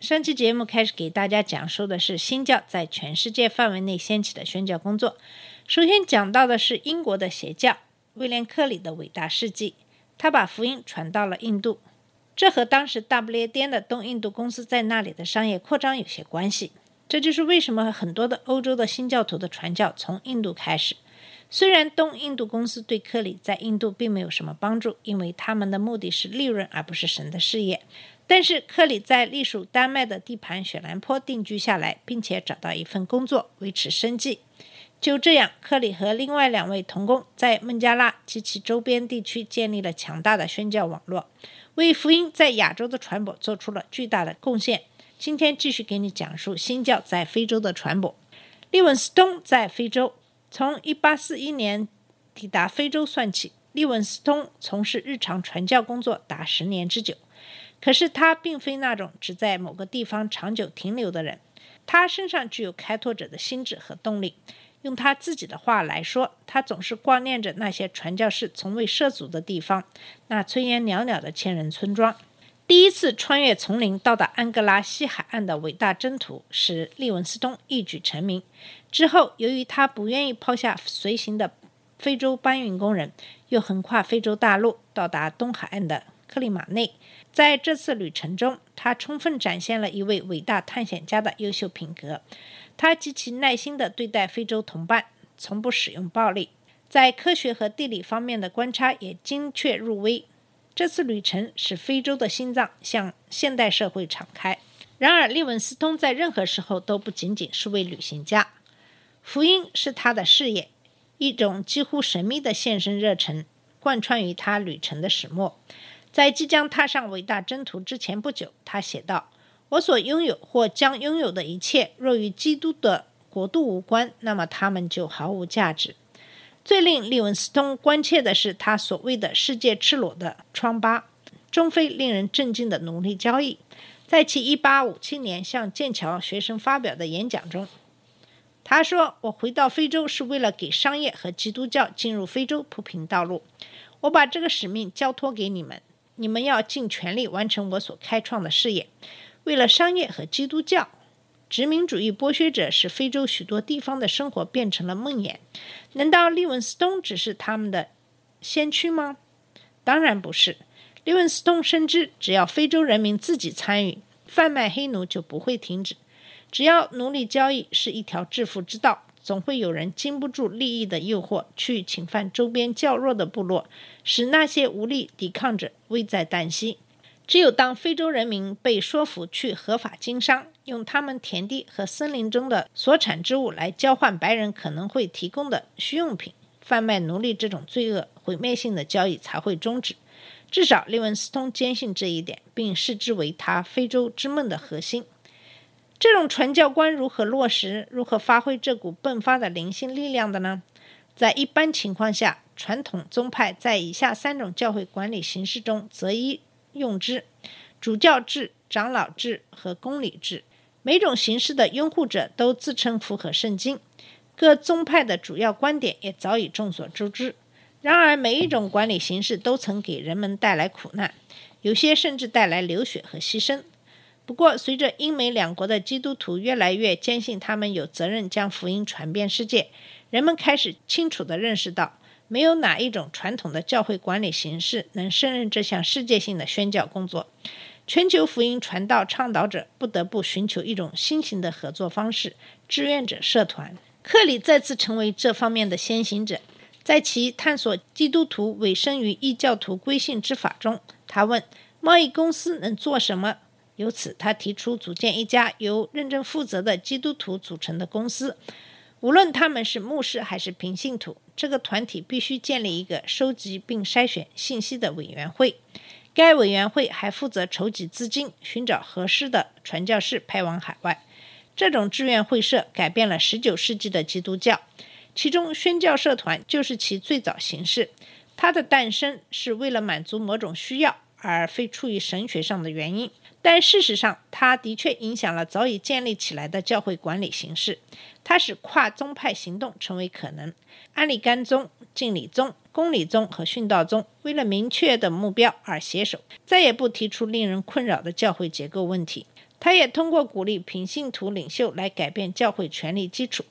上期节目开始给大家讲述的是新教在全世界范围内掀起的宣教工作。首先讲到的是英国的邪教威廉·克里的伟大事迹，他把福音传到了印度，这和当时大不列颠的东印度公司在那里的商业扩张有些关系。这就是为什么很多的欧洲的新教徒的传教从印度开始。虽然东印度公司对克里在印度并没有什么帮助，因为他们的目的是利润而不是神的事业。但是克里在隶属丹麦的地盘雪兰坡定居下来，并且找到一份工作维持生计。就这样，克里和另外两位童工在孟加拉及其周边地区建立了强大的宣教网络，为福音在亚洲的传播做出了巨大的贡献。今天继续给你讲述新教在非洲的传播。利文斯通在非洲，从1841年抵达非洲算起，利文斯通从事日常传教工作达十年之久。可是他并非那种只在某个地方长久停留的人，他身上具有开拓者的心智和动力。用他自己的话来说，他总是挂念着那些传教士从未涉足的地方，那炊烟袅袅的千人村庄。第一次穿越丛林到达安哥拉西海岸的伟大征途，使利文斯通一举成名。之后，由于他不愿意抛下随行的非洲搬运工人，又横跨非洲大陆，到达东海岸的克里马内。在这次旅程中，他充分展现了一位伟大探险家的优秀品格。他极其耐心地对待非洲同伴，从不使用暴力，在科学和地理方面的观察也精确入微。这次旅程使非洲的心脏向现代社会敞开。然而，利文斯通在任何时候都不仅仅是位旅行家，福音是他的事业，一种几乎神秘的献身热忱贯穿于他旅程的始末。在即将踏上伟大征途之前不久，他写道：“我所拥有或将拥有的一切，若与基督的国度无关，那么他们就毫无价值。”最令利文斯通关切的是他所谓的“世界赤裸”的疮疤，中非令人震惊的奴隶交易。在其1857年向剑桥学生发表的演讲中，他说：“我回到非洲是为了给商业和基督教进入非洲铺平道路。我把这个使命交托给你们。”你们要尽全力完成我所开创的事业。为了商业和基督教，殖民主义剥削者使非洲许多地方的生活变成了梦魇。难道利文斯通只是他们的先驱吗？当然不是。利文斯通深知，只要非洲人民自己参与，贩卖黑奴就不会停止。只要奴隶交易是一条致富之道。总会有人经不住利益的诱惑，去侵犯周边较弱的部落，使那些无力抵抗者危在旦夕。只有当非洲人民被说服去合法经商，用他们田地和森林中的所产之物来交换白人可能会提供的需用品，贩卖奴隶这种罪恶毁灭性的交易才会终止。至少利文斯通坚信这一点，并视之为他非洲之梦的核心。这种传教观如何落实？如何发挥这股迸发的灵性力量的呢？在一般情况下，传统宗派在以下三种教会管理形式中择一用之：主教制、长老制和公理制。每种形式的拥护者都自称符合圣经，各宗派的主要观点也早已众所周知。然而，每一种管理形式都曾给人们带来苦难，有些甚至带来流血和牺牲。不过，随着英美两国的基督徒越来越坚信他们有责任将福音传遍世界，人们开始清楚地认识到，没有哪一种传统的教会管理形式能胜任这项世界性的宣教工作。全球福音传道倡导者不得不寻求一种新型的合作方式——志愿者社团。克里再次成为这方面的先行者。在其探索基督徒委身于异教徒归信之法中，他问：贸易公司能做什么？由此，他提出组建一家由认真负责的基督徒组成的公司，无论他们是牧师还是平信徒，这个团体必须建立一个收集并筛选信息的委员会。该委员会还负责筹集资金，寻找合适的传教士派往海外。这种志愿会社改变了19世纪的基督教，其中宣教社团就是其最早形式。它的诞生是为了满足某种需要，而非出于神学上的原因。但事实上，它的确影响了早已建立起来的教会管理形式。它使跨宗派行动成为可能。安利甘宗、敬礼宗、公理宗和殉道宗为了明确的目标而携手，再也不提出令人困扰的教会结构问题。他也通过鼓励平信徒领袖来改变教会权力基础。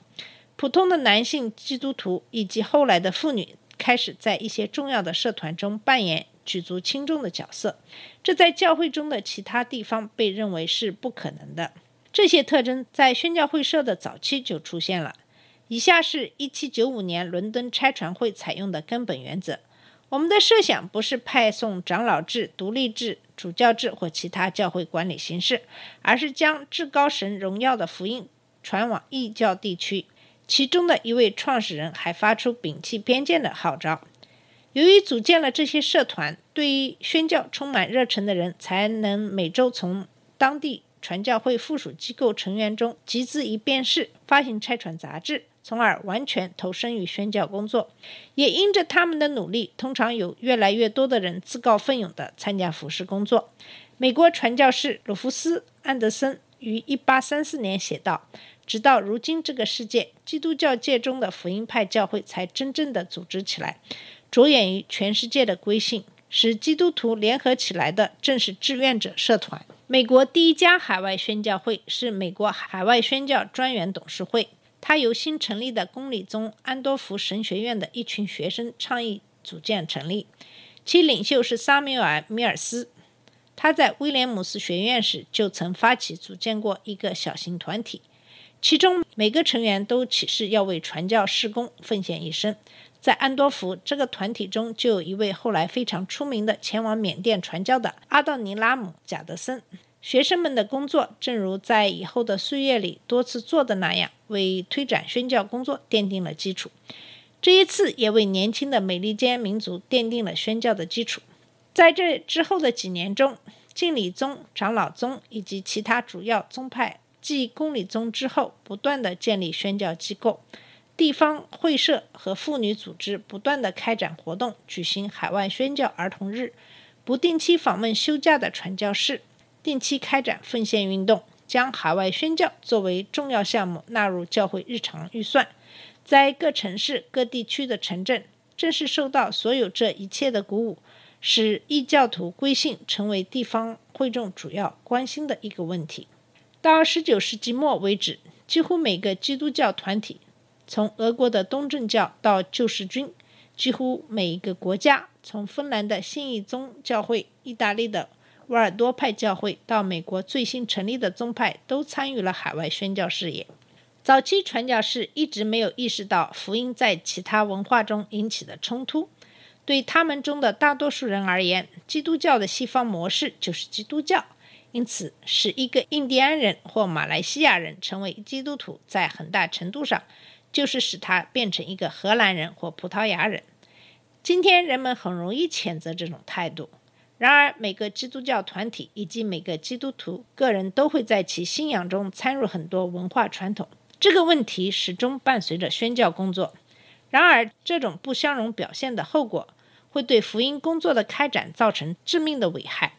普通的男性基督徒以及后来的妇女开始在一些重要的社团中扮演举足轻重的角色，这在教会中的其他地方被认为是不可能的。这些特征在宣教会社的早期就出现了。以下是一七九五年伦敦拆船会采用的根本原则：我们的设想不是派送长老制、独立制、主教制或其他教会管理形式，而是将至高神荣耀的福音传往异教地区。其中的一位创始人还发出摒弃偏见的号召。由于组建了这些社团，对于宣教充满热忱的人才能每周从当地传教会附属机构成员中集资一便士，发行拆传杂志。从而完全投身于宣教工作，也因着他们的努力，通常有越来越多的人自告奋勇地参加服侍工作。美国传教士鲁弗斯·安德森于1834年写道：“直到如今，这个世界基督教界中的福音派教会才真正的组织起来，着眼于全世界的归信，使基督徒联合起来的正是志愿者社团。美国第一家海外宣教会是美国海外宣教专员董事会。”他由新成立的公理宗安多福神学院的一群学生倡议组建成立，其领袖是萨缪尔·米尔斯。他在威廉姆斯学院时就曾发起组建过一个小型团体，其中每个成员都起誓要为传教事工奉献一生。在安多福这个团体中，就有一位后来非常出名的前往缅甸传教的阿道尼拉姆·贾德森。学生们的工作，正如在以后的岁月里多次做的那样，为推展宣教工作奠定了基础。这一次也为年轻的美利坚民族奠定了宣教的基础。在这之后的几年中，敬礼宗、长老宗以及其他主要宗派继公理宗之后，不断的建立宣教机构，地方会社和妇女组织不断的开展活动，举行海外宣教儿童日，不定期访问休假的传教士。定期开展奉献运动，将海外宣教作为重要项目纳入教会日常预算。在各城市、各地区的城镇，正是受到所有这一切的鼓舞，使异教徒归信成为地方会众主要关心的一个问题。到19世纪末为止，几乎每个基督教团体，从俄国的东正教到救世军，几乎每一个国家，从芬兰的信义宗教会、意大利的。瓦尔多派教会到美国最新成立的宗派都参与了海外宣教事业。早期传教士一直没有意识到福音在其他文化中引起的冲突。对他们中的大多数人而言，基督教的西方模式就是基督教。因此，使一个印第安人或马来西亚人成为基督徒，在很大程度上就是使他变成一个荷兰人或葡萄牙人。今天人们很容易谴责这种态度。然而，每个基督教团体以及每个基督徒个人都会在其信仰中参入很多文化传统。这个问题始终伴随着宣教工作。然而，这种不相容表现的后果会对福音工作的开展造成致命的危害。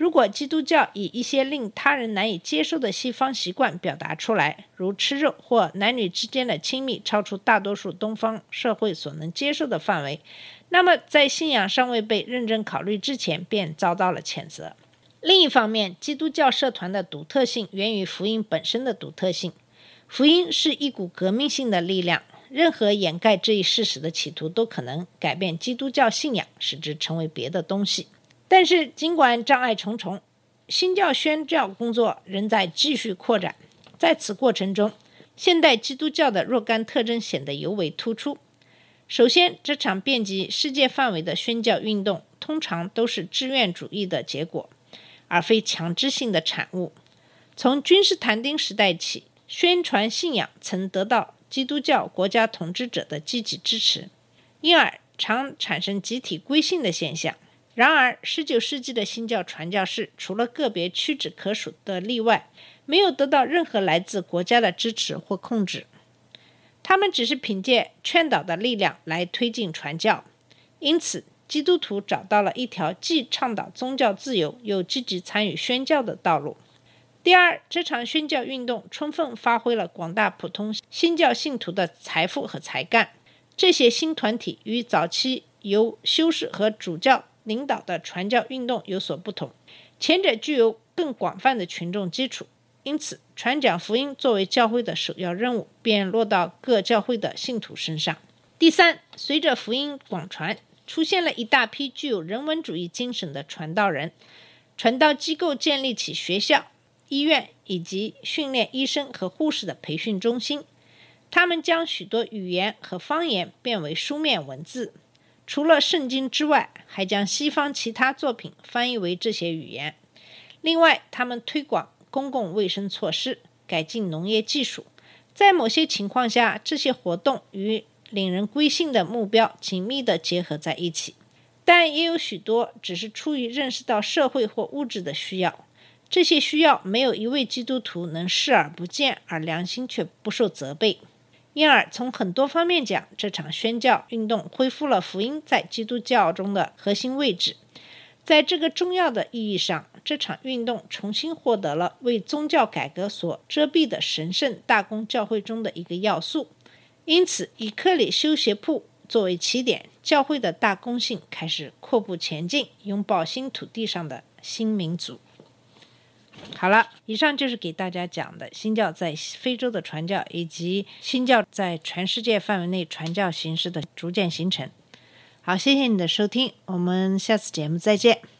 如果基督教以一些令他人难以接受的西方习惯表达出来，如吃肉或男女之间的亲密超出大多数东方社会所能接受的范围，那么在信仰尚未被认真考虑之前，便遭到了谴责。另一方面，基督教社团的独特性源于福音本身的独特性。福音是一股革命性的力量，任何掩盖这一事实的企图都可能改变基督教信仰，使之成为别的东西。但是，尽管障碍重重，新教宣教工作仍在继续扩展。在此过程中，现代基督教的若干特征显得尤为突出。首先，这场遍及世界范围的宣教运动通常都是志愿主义的结果，而非强制性的产物。从君士坦丁时代起，宣传信仰曾得到基督教国家统治者的积极支持，因而常产生集体归信的现象。然而十九世纪的新教传教士除了个别屈指可数的例外，没有得到任何来自国家的支持或控制。他们只是凭借劝导的力量来推进传教。因此，基督徒找到了一条既倡导宗教自由又积极参与宣教的道路。第二，这场宣教运动充分发挥了广大普通新教信徒的财富和才干。这些新团体与早期由修士和主教领导的传教运动有所不同，前者具有更广泛的群众基础，因此传讲福音作为教会的首要任务便落到各教会的信徒身上。第三，随着福音广传，出现了一大批具有人文主义精神的传道人，传道机构建立起学校。医院以及训练医生和护士的培训中心，他们将许多语言和方言变为书面文字。除了圣经之外，还将西方其他作品翻译为这些语言。另外，他们推广公共卫生措施，改进农业技术。在某些情况下，这些活动与令人归信的目标紧密地结合在一起。但也有许多只是出于认识到社会或物质的需要。这些需要没有一位基督徒能视而不见，而良心却不受责备。因而，从很多方面讲，这场宣教运动恢复了福音在基督教中的核心位置。在这个重要的意义上，这场运动重新获得了为宗教改革所遮蔽的神圣大公教会中的一个要素。因此，以克里修鞋铺作为起点，教会的大公性开始阔步前进，拥抱新土地上的新民族。好了，以上就是给大家讲的新教在非洲的传教，以及新教在全世界范围内传教形式的逐渐形成。好，谢谢你的收听，我们下次节目再见。